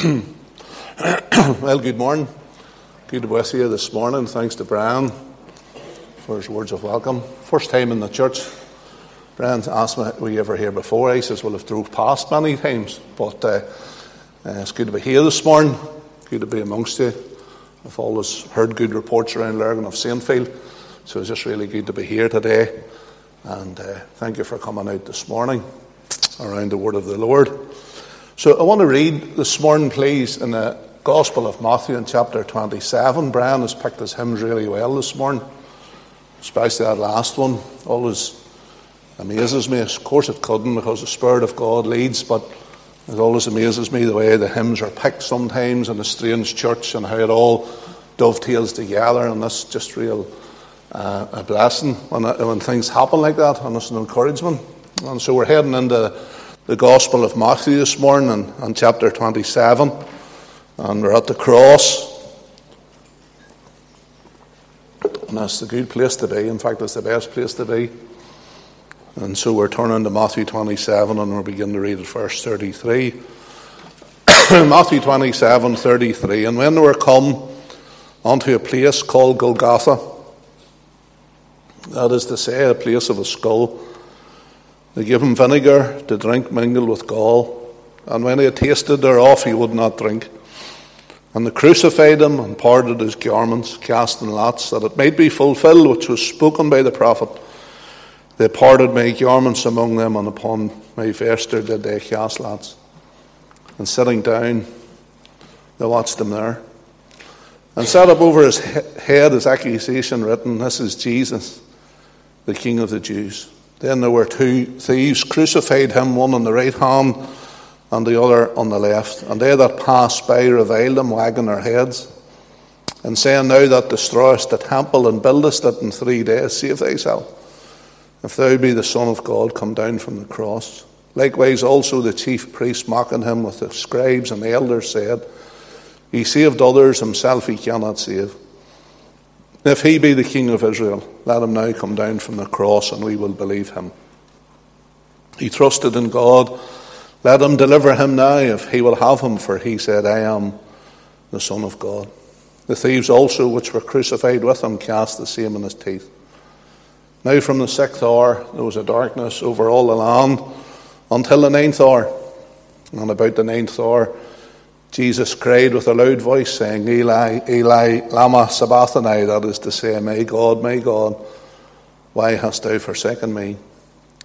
well, good morning. Good to be with you this morning. Thanks to Brian for his words of welcome. First time in the church. Brian asked me, Were you ever here before? I says, Well, I've drove past many times, but uh, uh, it's good to be here this morning. Good to be amongst you. I've always heard good reports around Lurgan of Saintfield, so it's just really good to be here today. And uh, thank you for coming out this morning around the Word of the Lord. So I want to read this morning, please, in the Gospel of Matthew in chapter 27. Brian has picked his hymns really well this morning, especially that last one. Always amazes me. Of course, it couldn't because the Spirit of God leads, but it always amazes me the way the hymns are picked sometimes in a strange church and how it all dovetails together. And that's just real uh, a blessing when, when things happen like that, and it's an encouragement. And so we're heading into the Gospel of Matthew this morning and chapter 27. And we're at the cross. And that's the good place to be. In fact, it's the best place to be. And so we're turning to Matthew 27 and we're beginning to read at verse 33. Matthew 27, 33. And when they were come unto a place called Golgotha, that is to say, a place of a skull, they gave him vinegar to drink mingled with gall, and when he had tasted thereof, he would not drink. And they crucified him and parted his garments, casting lots, that it might be fulfilled which was spoken by the prophet. They parted my garments among them, and upon my vesture did they cast lots. And sitting down, they watched him there. And set up over his head his accusation written, This is Jesus, the King of the Jews. Then there were two thieves crucified him, one on the right hand and the other on the left. And they that passed by reviled him, wagging their heads, and saying, Thou that destroyest the temple and buildest it in three days, save thyself. If thou be the Son of God, come down from the cross. Likewise also the chief priests mocking him with the scribes and the elders said, He saved others, himself he cannot save. If he be the King of Israel, let him now come down from the cross and we will believe him. He trusted in God. Let him deliver him now if he will have him, for he said, I am the Son of God. The thieves also, which were crucified with him, cast the same in his teeth. Now from the sixth hour there was a darkness over all the land until the ninth hour. And about the ninth hour, Jesus cried with a loud voice, saying, Eli, Eli, Lama Sabachthani, that is to say, My God, my God, why hast thou forsaken me?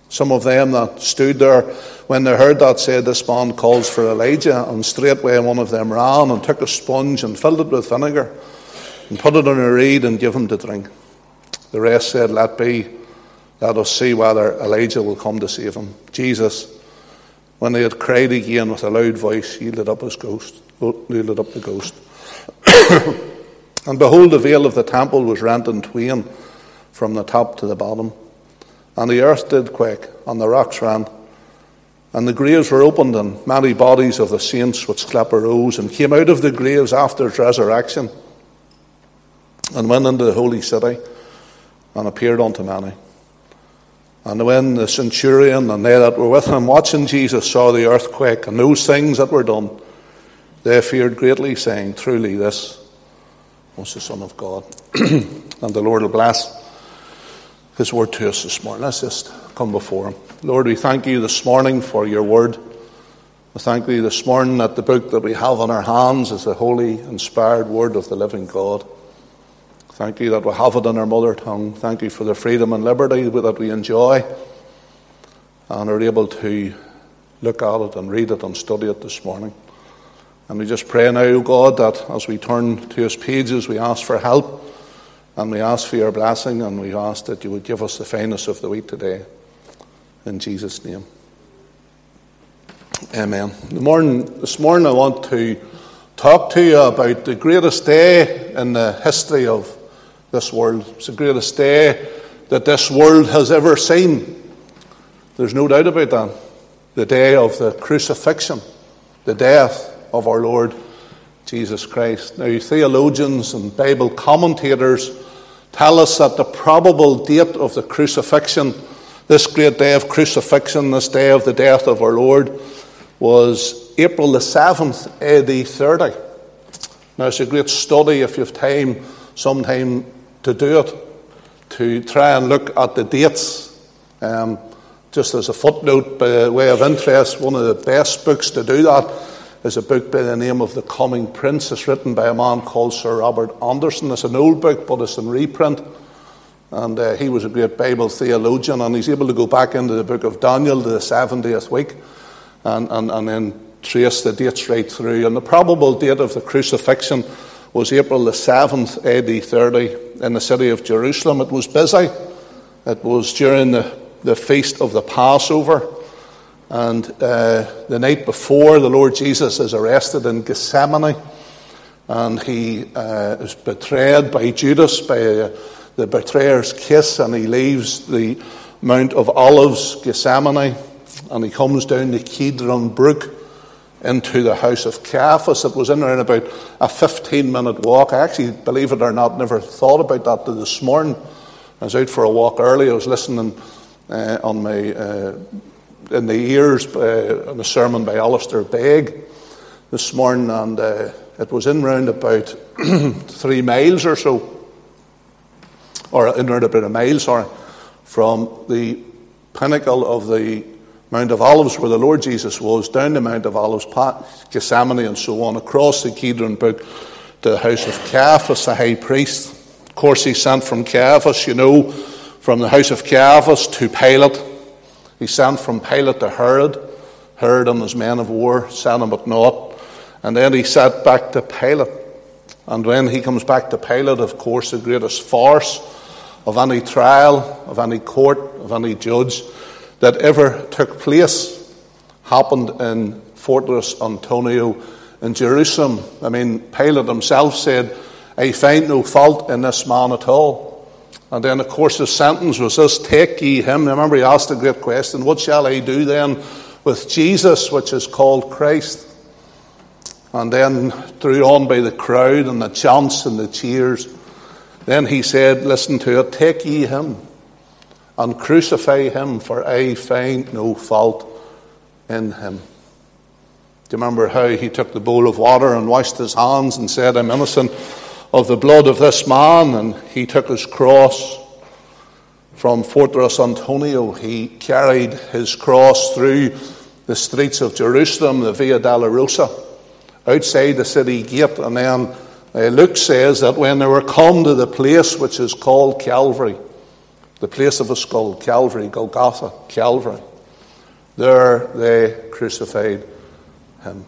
Some of them that stood there, when they heard that, said, This man calls for Elijah. And straightway one of them ran and took a sponge and filled it with vinegar and put it on a reed and gave him to drink. The rest said, Let be, let us see whether Elijah will come to save him. Jesus when they had cried again with a loud voice, yielded up his ghost, oh, yielded up the ghost. and behold, the veil of the temple was rent in twain from the top to the bottom. And the earth did quake, and the rocks ran. And the graves were opened, and many bodies of the saints which slept arose and came out of the graves after his resurrection, and went into the holy city, and appeared unto many. And when the centurion and they that were with him watching Jesus saw the earthquake and those things that were done, they feared greatly, saying, Truly, this was the Son of God. and the Lord will bless his word to us this morning. Let's just come before him. Lord, we thank you this morning for your word. We thank you this morning that the book that we have in our hands is the holy, inspired word of the living God. Thank you that we have it in our mother tongue. Thank you for the freedom and liberty that we enjoy and are able to look at it and read it and study it this morning. And we just pray now, God, that as we turn to His pages, we ask for help and we ask for your blessing and we ask that you would give us the finest of the week today. In Jesus' name. Amen. Morning, this morning I want to talk to you about the greatest day in the history of this world. It's the greatest day that this world has ever seen. There's no doubt about that. The day of the crucifixion, the death of our Lord Jesus Christ. Now, theologians and Bible commentators tell us that the probable date of the crucifixion, this great day of crucifixion, this day of the death of our Lord, was April the 7th, AD 30. Now, it's a great study if you have time, sometime to do it, to try and look at the dates. Um, just as a footnote, by way of interest, one of the best books to do that is a book by the name of The Coming Prince. It's written by a man called Sir Robert Anderson. It's an old book, but it's in reprint. And uh, he was a great Bible theologian, and he's able to go back into the book of Daniel, the 70th week, and, and, and then trace the dates right through. And the probable date of the crucifixion was April the 7th, AD 30, in the city of Jerusalem. It was busy. It was during the, the feast of the Passover. And uh, the night before, the Lord Jesus is arrested in Gethsemane. And he uh, is betrayed by Judas, by uh, the betrayer's kiss, and he leaves the Mount of Olives, Gethsemane, and he comes down the Kidron Brook into the house of Caiaphas. It was in around about a 15 minute walk. I actually, believe it or not, never thought about that this morning. I was out for a walk early. I was listening uh, on my uh, in the ears uh, on a sermon by Alistair Begg this morning, and uh, it was in round about three miles or so, or in round about a mile, sorry, from the pinnacle of the Mount of Olives, where the Lord Jesus was, down the Mount of Olives, Gethsemane, and so on, across the Kidron Brook to the house of Caiaphas, the high priest. Of course, he sent from Caiaphas, you know, from the house of Caiaphas to Pilate. He sent from Pilate to Herod. Herod and his men of war sent him at naught. And then he sent back to Pilate. And when he comes back to Pilate, of course, the greatest farce of any trial, of any court, of any judge that ever took place happened in Fortress Antonia in Jerusalem. I mean, Pilate himself said, I find no fault in this man at all. And then, of course, his sentence was this Take ye him. Remember, he asked a great question What shall I do then with Jesus, which is called Christ? And then, threw on by the crowd and the chants and the cheers, then he said, Listen to it, take ye him and crucify him, for I find no fault in him. Do you remember how he took the bowl of water and washed his hands and said, I'm innocent of the blood of this man? And he took his cross from Fortress Antonia. He carried his cross through the streets of Jerusalem, the Via della Dolorosa, outside the city gate. And then uh, Luke says that when they were come to the place which is called Calvary, the place of a skull, Calvary, Golgotha, Calvary. There they crucified him.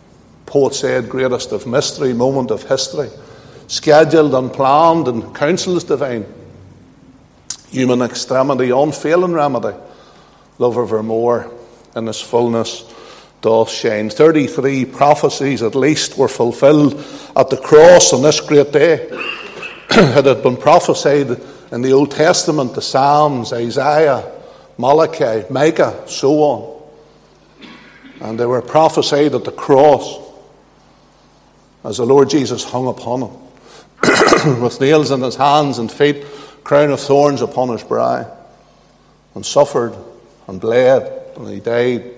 Poet said, greatest of mystery, moment of history, scheduled and planned and counsels divine. Human extremity, unfailing remedy, love evermore in his fullness doth shine. 33 prophecies at least were fulfilled at the cross on this great day. it had been prophesied in the Old Testament, the Psalms, Isaiah, Malachi, Micah, so on. And they were prophesied at the cross as the Lord Jesus hung upon him, with nails in his hands and feet, crown of thorns upon his brow, and suffered and bled, and he died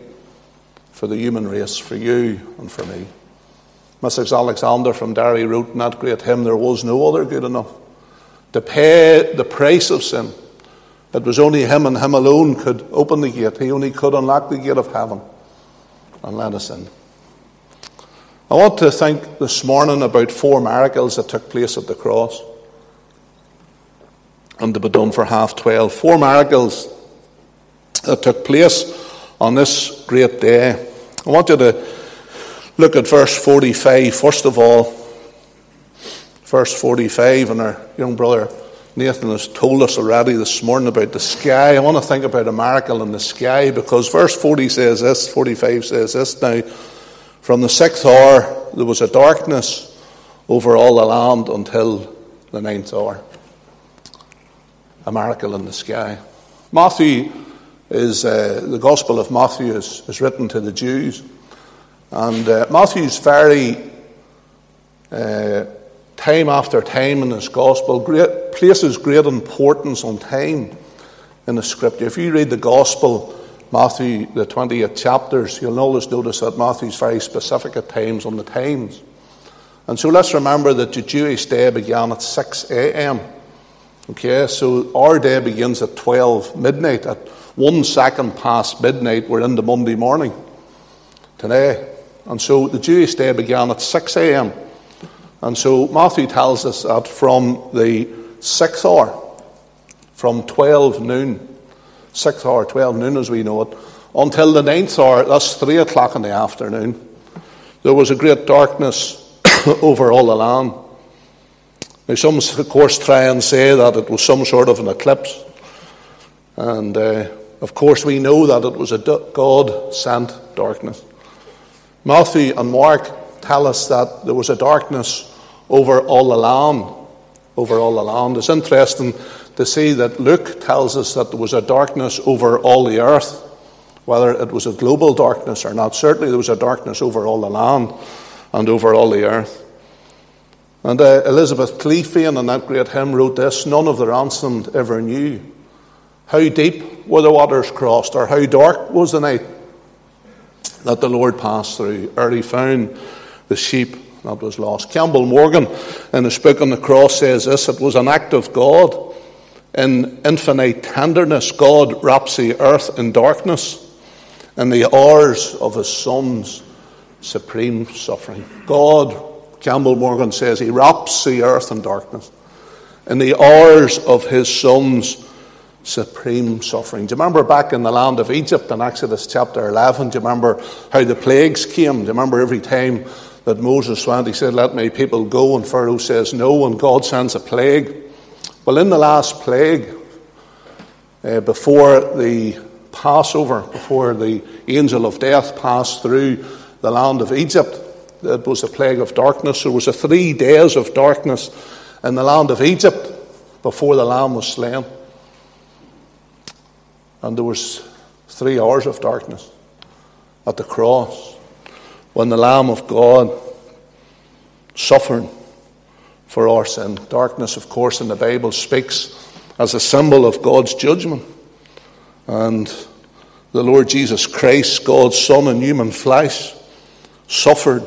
for the human race, for you and for me. Mrs. Alexander from Derry wrote in that great hymn, There was no other good enough to pay the price of sin. It was only Him and Him alone could open the gate. He only could unlock the gate of heaven and let us in. I want to think this morning about four miracles that took place at the cross. And to be done for half twelve. Four miracles that took place on this great day. I want you to look at verse 45 first of all verse 45, and our young brother Nathan has told us already this morning about the sky. I want to think about a miracle in the sky because verse 40 says this, 45 says this. Now, from the sixth hour, there was a darkness over all the land until the ninth hour. A miracle in the sky. Matthew is, uh, the Gospel of Matthew is, is written to the Jews. And uh, Matthew's very uh, time after time in his gospel, great, places great importance on time in the scripture. If you read the gospel Matthew, the 28 chapters, you'll always notice that Matthew's very specific at times on the times. And so let's remember that the Jewish day began at 6 a.m. Okay, so our day begins at 12 midnight. At one second past midnight, we're into Monday morning today. And so the Jewish day began at 6 a.m. And so Matthew tells us that from the sixth hour, from 12 noon, sixth hour, 12 noon as we know it, until the ninth hour, that's three o'clock in the afternoon, there was a great darkness over all the land. Now, some, of course, try and say that it was some sort of an eclipse. And, uh, of course, we know that it was a God sent darkness. Matthew and Mark tell us that there was a darkness over all the land. Over all the land. It's interesting to see that Luke tells us that there was a darkness over all the earth, whether it was a global darkness or not. Certainly, there was a darkness over all the land and over all the earth. And uh, Elizabeth Clephane in that great hymn wrote this None of the ransomed ever knew how deep were the waters crossed, or how dark was the night that the Lord passed through, ere he found the sheep that was lost. Campbell Morgan, in his book on the cross, says this it was an act of God. In infinite tenderness, God wraps the earth in darkness in the hours of his son's supreme suffering. God Campbell Morgan says he wraps the earth in darkness in the hours of his son's supreme suffering. Do you remember back in the land of Egypt in Exodus chapter 11? Do you remember how the plagues came? Do you remember every time that Moses went, he said, Let my people go, and Pharaoh says no, and God sends a plague? Well, in the last plague, uh, before the Passover, before the angel of death passed through the land of Egypt, it was a plague of darkness. There was a three days of darkness in the land of Egypt before the lamb was slain. And there was three hours of darkness at the cross when the Lamb of God suffered for our sin. Darkness, of course, in the Bible speaks as a symbol of God's judgment. And the Lord Jesus Christ, God's Son in human flesh, suffered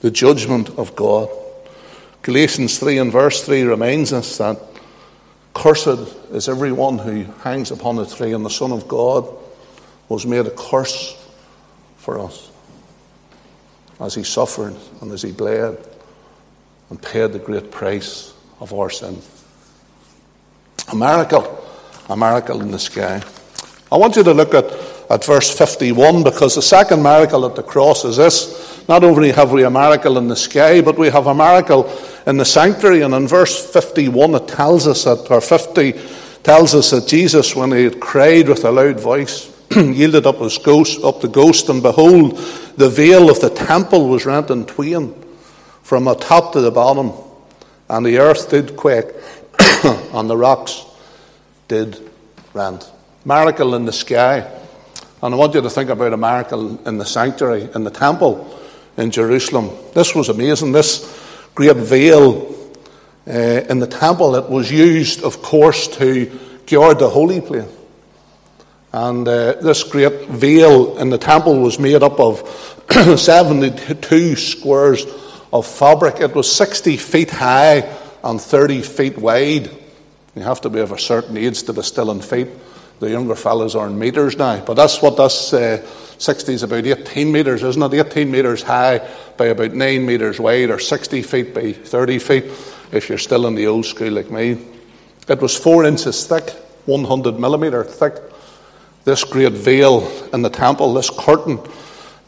the judgment of God. Galatians 3 and verse 3 reminds us that cursed is everyone who hangs upon the tree, and the Son of God was made a curse for us as he suffered and as he bled and paid the great price of our sin. A miracle, a miracle in the sky. I want you to look at, at verse 51 because the second miracle at the cross is this not only have we a miracle in the sky, but we have a miracle in the sanctuary. And in verse 51, it tells us that, or 50 tells us that Jesus, when he had cried with a loud voice, yielded up his ghost, up the ghost, and behold, the veil of the temple was rent in twain from the top to the bottom, and the earth did quake, and the rocks did rent. Miracle in the sky. And I want you to think about a miracle in the sanctuary, in the temple in Jerusalem. This was amazing. This great veil uh, in the temple, it was used, of course, to guard the holy place. And uh, this great veil in the temple was made up of 72 squares of fabric. It was 60 feet high and 30 feet wide. You have to be of a certain age to be still in feet. The younger fellows are in meters now. But that's what this uh, 60 is about 18 metres, isn't it? 18 metres high by about 9 metres wide, or 60 feet by 30 feet, if you're still in the old school like me. It was 4 inches thick, 100 millimetre thick, this great veil in the temple, this curtain.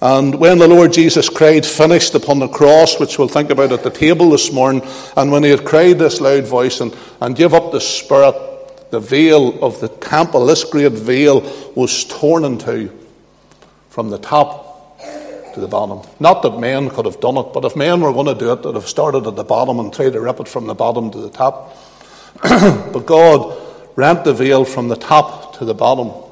And when the Lord Jesus cried, finished upon the cross, which we'll think about at the table this morning, and when he had cried this loud voice and, and give up the spirit, the veil of the temple, this great veil, was torn in two from the top to the bottom. Not that men could have done it, but if men were going to do it, they'd have started at the bottom and tried to rip it from the bottom to the top. but God rent the veil from the top to the bottom.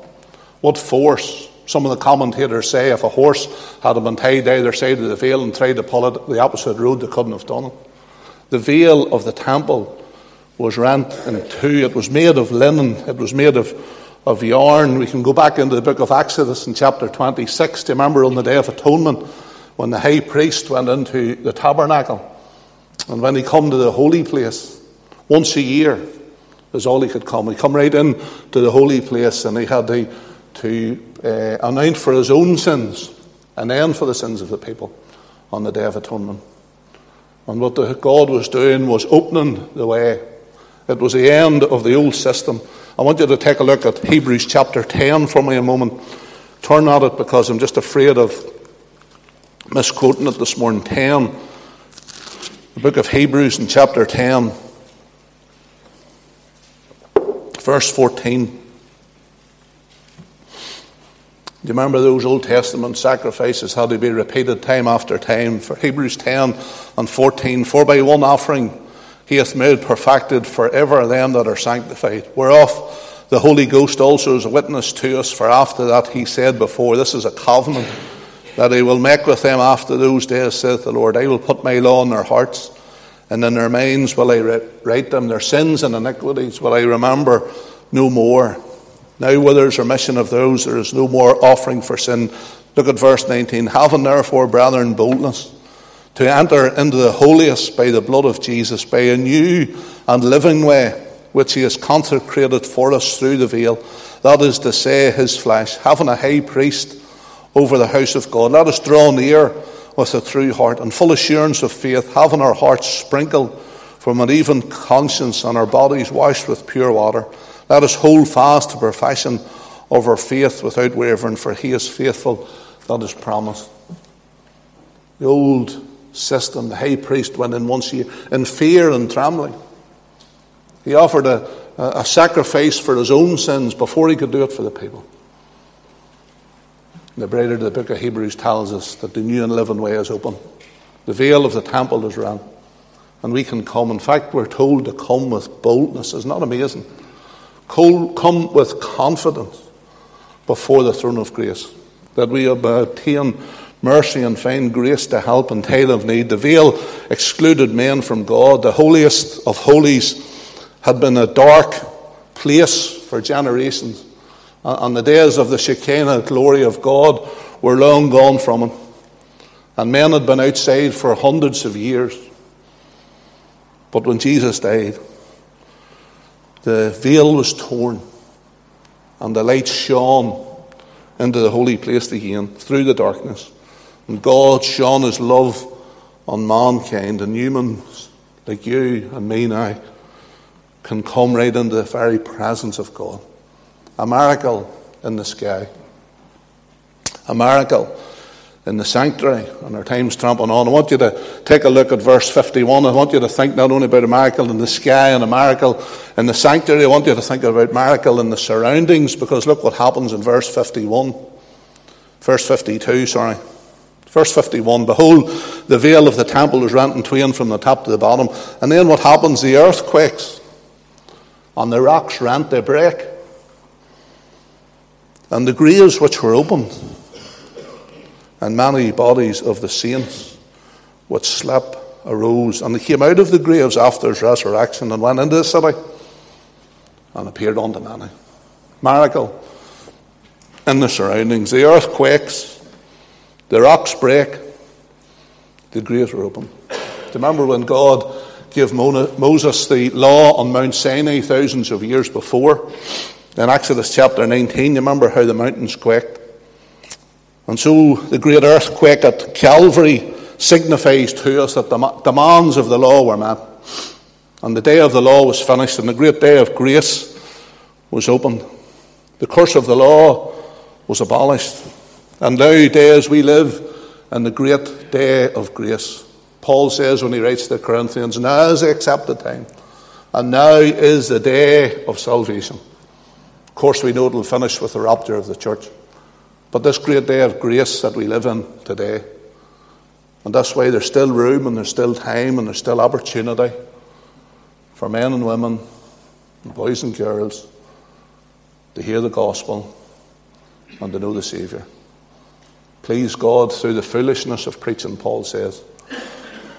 What force? Some of the commentators say if a horse had been tied either side of the veil and tried to pull it the opposite road, they couldn't have done it. The veil of the temple was rent in two. It was made of linen. It was made of of yarn. We can go back into the book of Exodus in chapter 26. Do you remember on the Day of Atonement when the high priest went into the tabernacle and when he come to the holy place once a year is all he could come. He come right in to the holy place and he had to, to uh, for his own sins and then for the sins of the people on the Day of Atonement. And what God was doing was opening the way. It was the end of the old system. I want you to take a look at Hebrews chapter 10 for me a moment. Turn at it because I'm just afraid of misquoting it this morning. 10. The book of Hebrews in chapter 10, verse 14. Do you remember those Old Testament sacrifices had to be repeated time after time? For Hebrews 10 and 14, for by one offering he hath made perfected forever them that are sanctified, whereof the Holy Ghost also is a witness to us, for after that he said before, This is a covenant that he will make with them after those days, saith the Lord. I will put my law in their hearts, and in their minds will I write them. Their sins and iniquities will I remember no more. Now, where there's remission of those, there is no more offering for sin. Look at verse 19. Having therefore, brethren, boldness to enter into the holiest by the blood of Jesus, by a new and living way, which he has consecrated for us through the veil, that is to say, his flesh, having a high priest over the house of God. Let us draw near with a true heart and full assurance of faith, having our hearts sprinkled from an even conscience and our bodies washed with pure water. Let us hold fast to profession of our faith without wavering, for he is faithful that is promised. The old system, the high priest went in once a year in fear and trembling. He offered a, a sacrifice for his own sins before he could do it for the people. The writer of the book of Hebrews tells us that the new and living way is open. The veil of the temple is rent. And we can come. In fact, we're told to come with boldness. Isn't that amazing? Come with confidence before the throne of grace, that we obtain mercy and find grace to help in time of need. The veil excluded men from God. The holiest of holies had been a dark place for generations. And the days of the Shekinah glory of God were long gone from it. And men had been outside for hundreds of years. But when Jesus died, the veil was torn and the light shone into the holy place again through the darkness. And God shone his love on mankind, and humans like you and me now can come right into the very presence of God. A miracle in the sky. A miracle in the sanctuary, and our time's trampling on. I want you to take a look at verse 51. I want you to think not only about a miracle in the sky and a miracle in the sanctuary, I want you to think about miracle in the surroundings, because look what happens in verse 51. Verse 52, sorry. Verse 51 Behold, the veil of the temple is rent in twain from the top to the bottom. And then what happens? The earthquakes. and the rocks rent, they break. And the graves which were opened and many bodies of the saints which slept arose, and they came out of the graves after his resurrection and went into the city and appeared unto many. Miracle in the surroundings. The earth quakes, the rocks break, the graves were open. Do you remember when God gave Moses the law on Mount Sinai thousands of years before? In Exodus chapter 19, you remember how the mountains quaked? And so the great earthquake at Calvary signifies to us that the demands of the law were met. And the day of the law was finished, and the great day of grace was opened. The curse of the law was abolished. And now, nowadays we live in the great day of grace. Paul says when he writes to the Corinthians, Now is the accepted time, and now is the day of salvation. Of course, we know it will finish with the rapture of the church. But this great day of grace that we live in today, and that's why there's still room and there's still time and there's still opportunity for men and women, and boys and girls, to hear the gospel and to know the Saviour. Please God, through the foolishness of preaching, Paul says,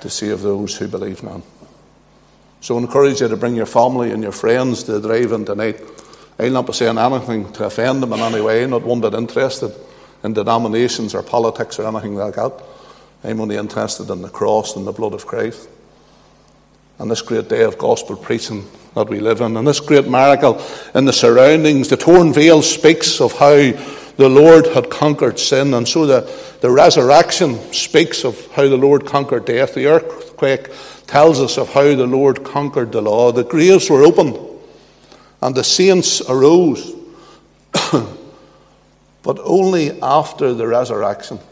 to save those who believe none. So I encourage you to bring your family and your friends to the drive-in tonight. I'll not saying anything to offend them in any way, not one bit interested in denominations or politics or anything like that. I'm only interested in the cross and the blood of Christ. And this great day of gospel preaching that we live in, and this great miracle in the surroundings. The torn veil speaks of how the Lord had conquered sin, and so the, the resurrection speaks of how the Lord conquered death. The earthquake tells us of how the Lord conquered the law. The graves were opened, and the saints arose. but only after the resurrection. Do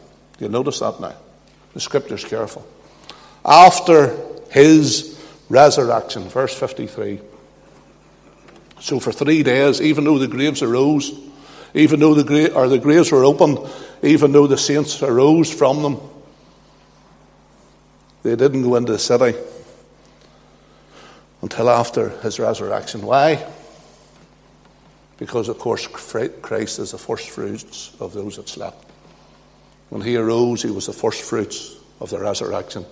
You'll notice that now. The scripture's careful. After his resurrection, verse 53. So for three days, even though the graves arose, even though the, gra- or the graves were opened, even though the saints arose from them, they didn't go into the city until after his resurrection. Why? Because, of course, Christ is the first fruits of those that slept. When he arose, he was the first fruits of the resurrection.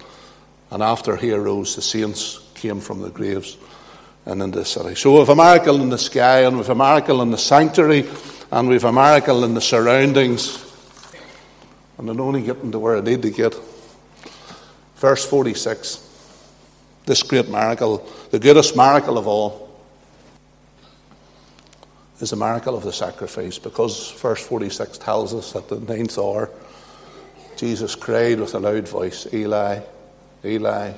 And after he arose, the saints came from the graves and into the city. So we have a miracle in the sky, and we have a miracle in the sanctuary, and we have a miracle in the surroundings. And I'm only getting to where I need to get. Verse 46. This great miracle, the greatest miracle of all, is the miracle of the sacrifice because verse 46 tells us that the ninth hour, Jesus cried with a loud voice, Eli, Eli,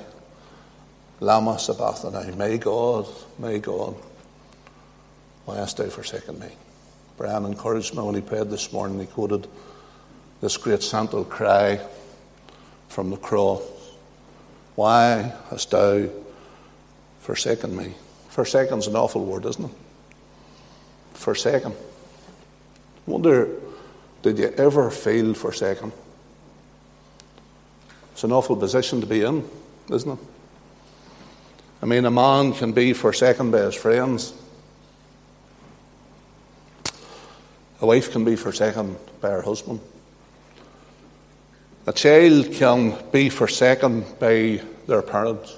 Lama Sabachthani, my God, my God, why hast thou forsaken me? Brian encouraged me when he prayed this morning. He quoted this great central cry from the cross Why hast thou forsaken me? Forsaken's an awful word, isn't it? Forsaken. Wonder, did you ever feel forsaken? It's an awful position to be in, isn't it? I mean, a man can be forsaken by his friends. A wife can be forsaken by her husband. A child can be forsaken by their parents.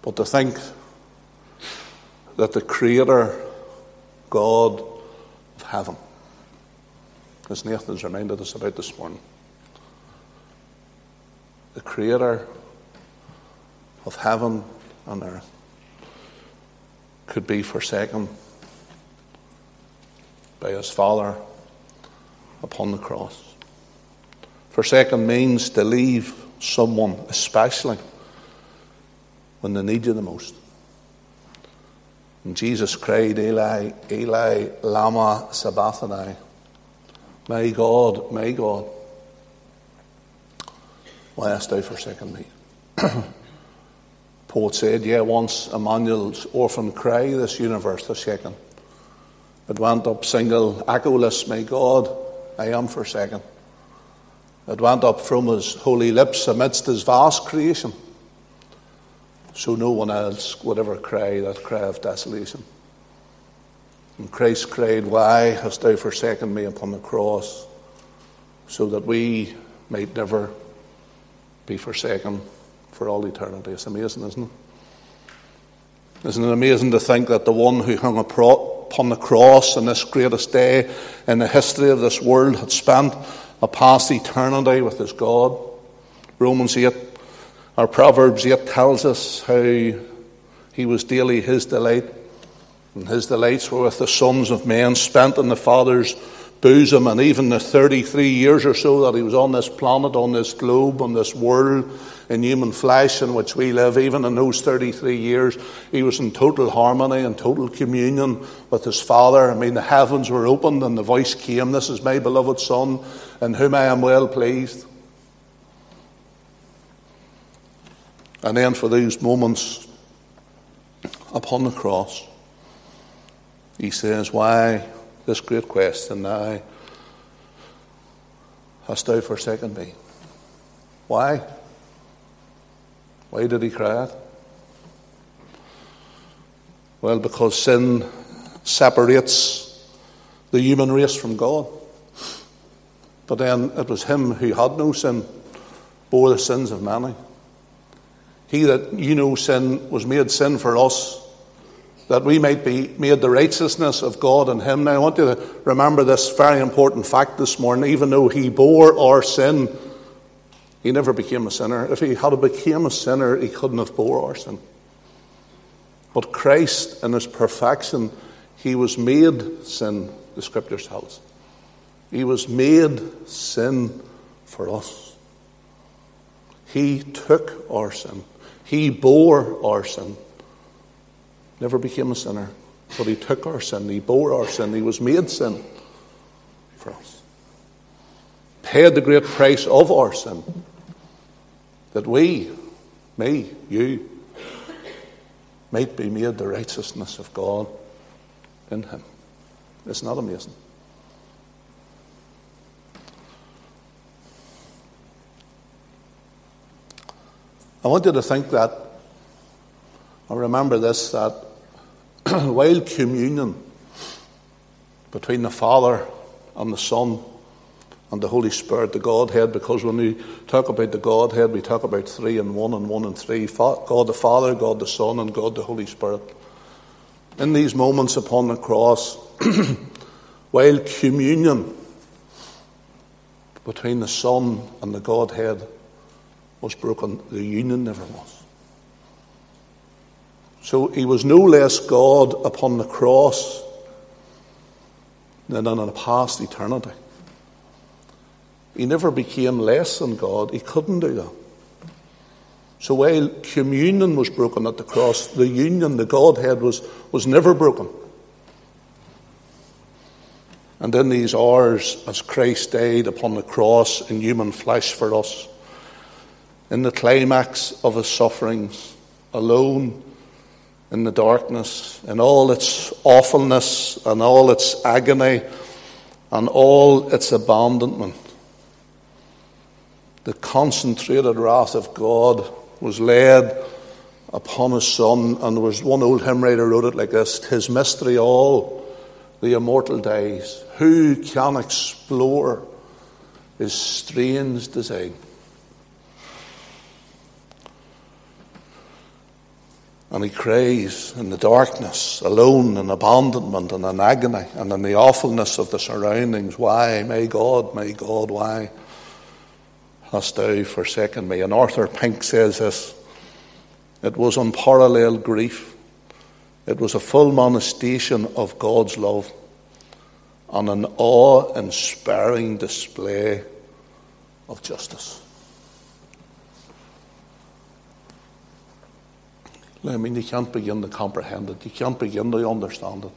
But to think that the Creator, God of heaven, as Nathan's reminded us about this morning, the Creator of heaven and earth, could be forsaken by his Father upon the cross. Forsaken means to leave someone, especially when they need you the most. And Jesus cried, Eli, Eli, Lama Sabachthani. My God, my God, why hast thou forsaken me? Poet said, Yeah, once Emmanuel's orphan cry, this universe has shaken. It went up single, echoless, my God, I am forsaken. It went up from his holy lips amidst his vast creation. So no one else would ever cry that cry of desolation. And Christ cried, Why hast thou forsaken me upon the cross? So that we might never be forsaken for all eternity. It's amazing, isn't it? Isn't it amazing to think that the one who hung upon the cross on this greatest day in the history of this world had spent a past eternity with his God? Romans 8, or Proverbs 8 tells us how he was daily his delight, and his delights were with the sons of men spent in the Father's bosom, and even the 33 years or so that he was on this planet, on this globe, on this world, in human flesh in which we live, even in those 33 years, he was in total harmony and total communion with his Father. I mean, the heavens were opened and the voice came, This is my beloved Son, in whom I am well pleased. And then for those moments upon the cross, he says, Why this great question now? Hast thou forsaken me? Why? Why did he cry it? Well, because sin separates the human race from God. But then it was him who had no sin, bore the sins of many. He that you know sin was made sin for us, that we might be made the righteousness of God in Him. Now, I want you to remember this very important fact this morning. Even though He bore our sin, He never became a sinner. If He had become a sinner, He couldn't have bore our sin. But Christ, in His perfection, He was made sin, the Scriptures tell us. He was made sin for us. He took our sin. He bore our sin. Never became a sinner, but he took our sin. He bore our sin. He was made sin for us. Paid the great price of our sin that we, me, you, might be made the righteousness of God in him. Isn't that amazing? I want you to think that, or remember this, that while communion between the Father and the Son and the Holy Spirit, the Godhead, because when we talk about the Godhead, we talk about three and one and one and three God the Father, God the Son, and God the Holy Spirit. In these moments upon the cross, while communion between the Son and the Godhead was broken, the union never was. So he was no less God upon the cross than in a past eternity. He never became less than God. He couldn't do that. So while communion was broken at the cross, the union, the Godhead, was, was never broken. And in these hours, as Christ died upon the cross in human flesh for us, in the climax of his sufferings, alone in the darkness, in all its awfulness and all its agony and all its abandonment. The concentrated wrath of God was laid upon his son, and there was one old hymn writer wrote it like this His mystery all the immortal days. Who can explore his strange design? And he cries in the darkness, alone in abandonment and in agony and in the awfulness of the surroundings. Why, my God, my God, why hast thou forsaken me? And Arthur Pink says this it was unparalleled grief, it was a full manifestation of God's love and an awe inspiring display of justice. I mean, you can't begin to comprehend it. You can't begin to understand it.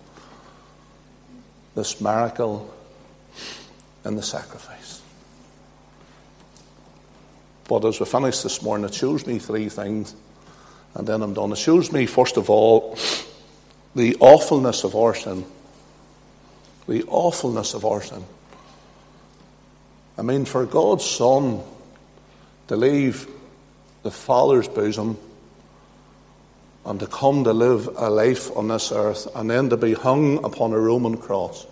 This miracle and the sacrifice. But as we finish this morning, it shows me three things, and then I'm done. It shows me, first of all, the awfulness of our sin. The awfulness of our sin. I mean, for God's Son to leave the Father's bosom and to come to live a life on this earth and then to be hung upon a Roman cross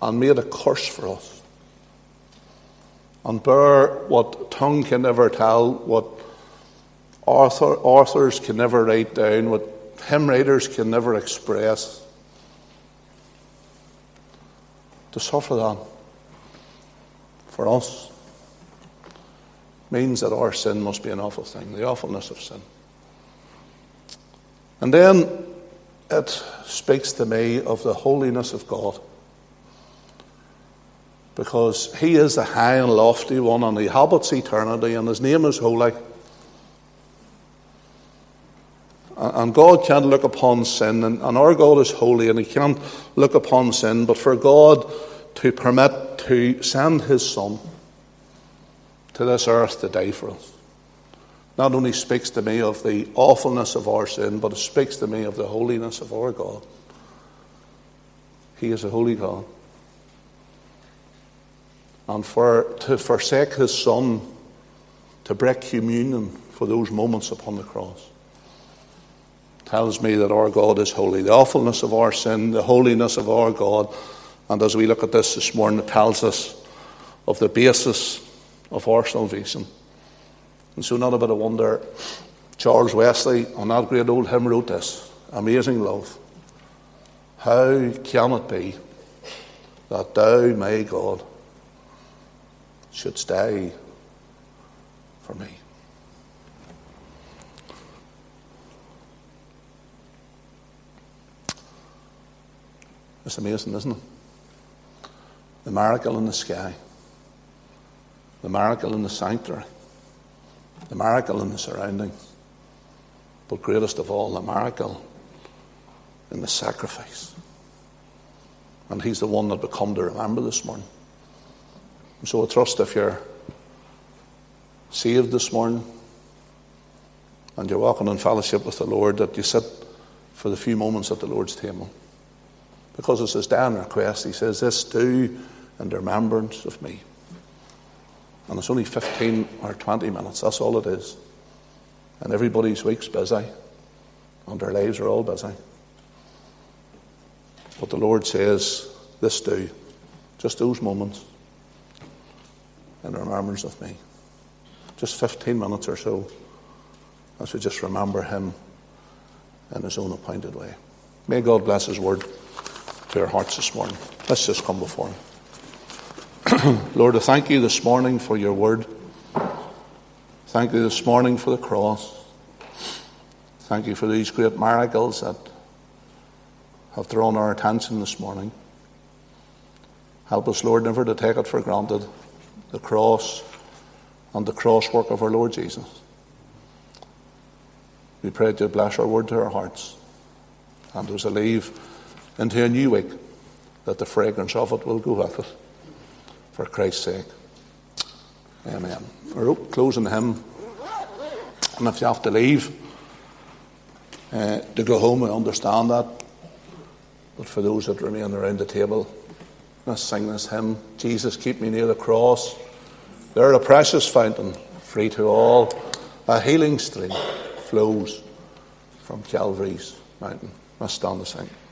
and made a curse for us and bear what tongue can never tell, what author, authors can never write down, what hymn writers can never express. To suffer that for us means that our sin must be an awful thing, the awfulness of sin. And then it speaks to me of the holiness of God. Because He is the high and lofty one, and He habits eternity, and His name is holy. And God can't look upon sin, and, our God is holy, and He can't look upon sin. But for God to permit to send His Son to this earth to die for us, not only speaks to me of the awfulness of our sin, but it speaks to me of the holiness of our God. He is a holy God. And for to forsake his son, to break communion for those moments upon the cross, tells me that our God is holy. The awfulness of our sin, the holiness of our God. And as we look at this this morning, it tells us of the basis of our salvation. And so, not a bit of wonder, Charles Wesley, on that great old hymn, wrote this amazing love, how can it be that thou, my God, shouldst die for me? It's amazing, isn't it? The miracle in the sky, the miracle in the sanctuary, the miracle in the surroundings, but greatest of all, the miracle in the sacrifice. And He's the one that we come to remember this morning. And so I trust if you're saved this morning and you're walking in fellowship with the Lord, that you sit for the few moments at the Lord's table. Because it's his dying request. He says, This do in remembrance of me. And it's only 15 or 20 minutes. That's all it is. And everybody's week's busy. And their lives are all busy. But the Lord says, This do. Just those moments in remembrance of me. Just 15 minutes or so as we just remember Him in His own appointed way. May God bless His word to our hearts this morning. Let's just come before Him. Lord, I thank you this morning for your word. Thank you this morning for the cross. Thank you for these great miracles that have drawn our attention this morning. Help us, Lord, never to take it for granted the cross and the cross work of our Lord Jesus. We pray to bless our word to our hearts. And as I leave into a new week, that the fragrance of it will go with it. For Christ's sake. Amen. We're closing the hymn. And if you have to leave uh, to go home, I understand that. But for those that remain around the table, let's sing this hymn Jesus, keep me near the cross. There a precious fountain, free to all, a healing stream flows from Calvary's mountain. Let's stand to sing.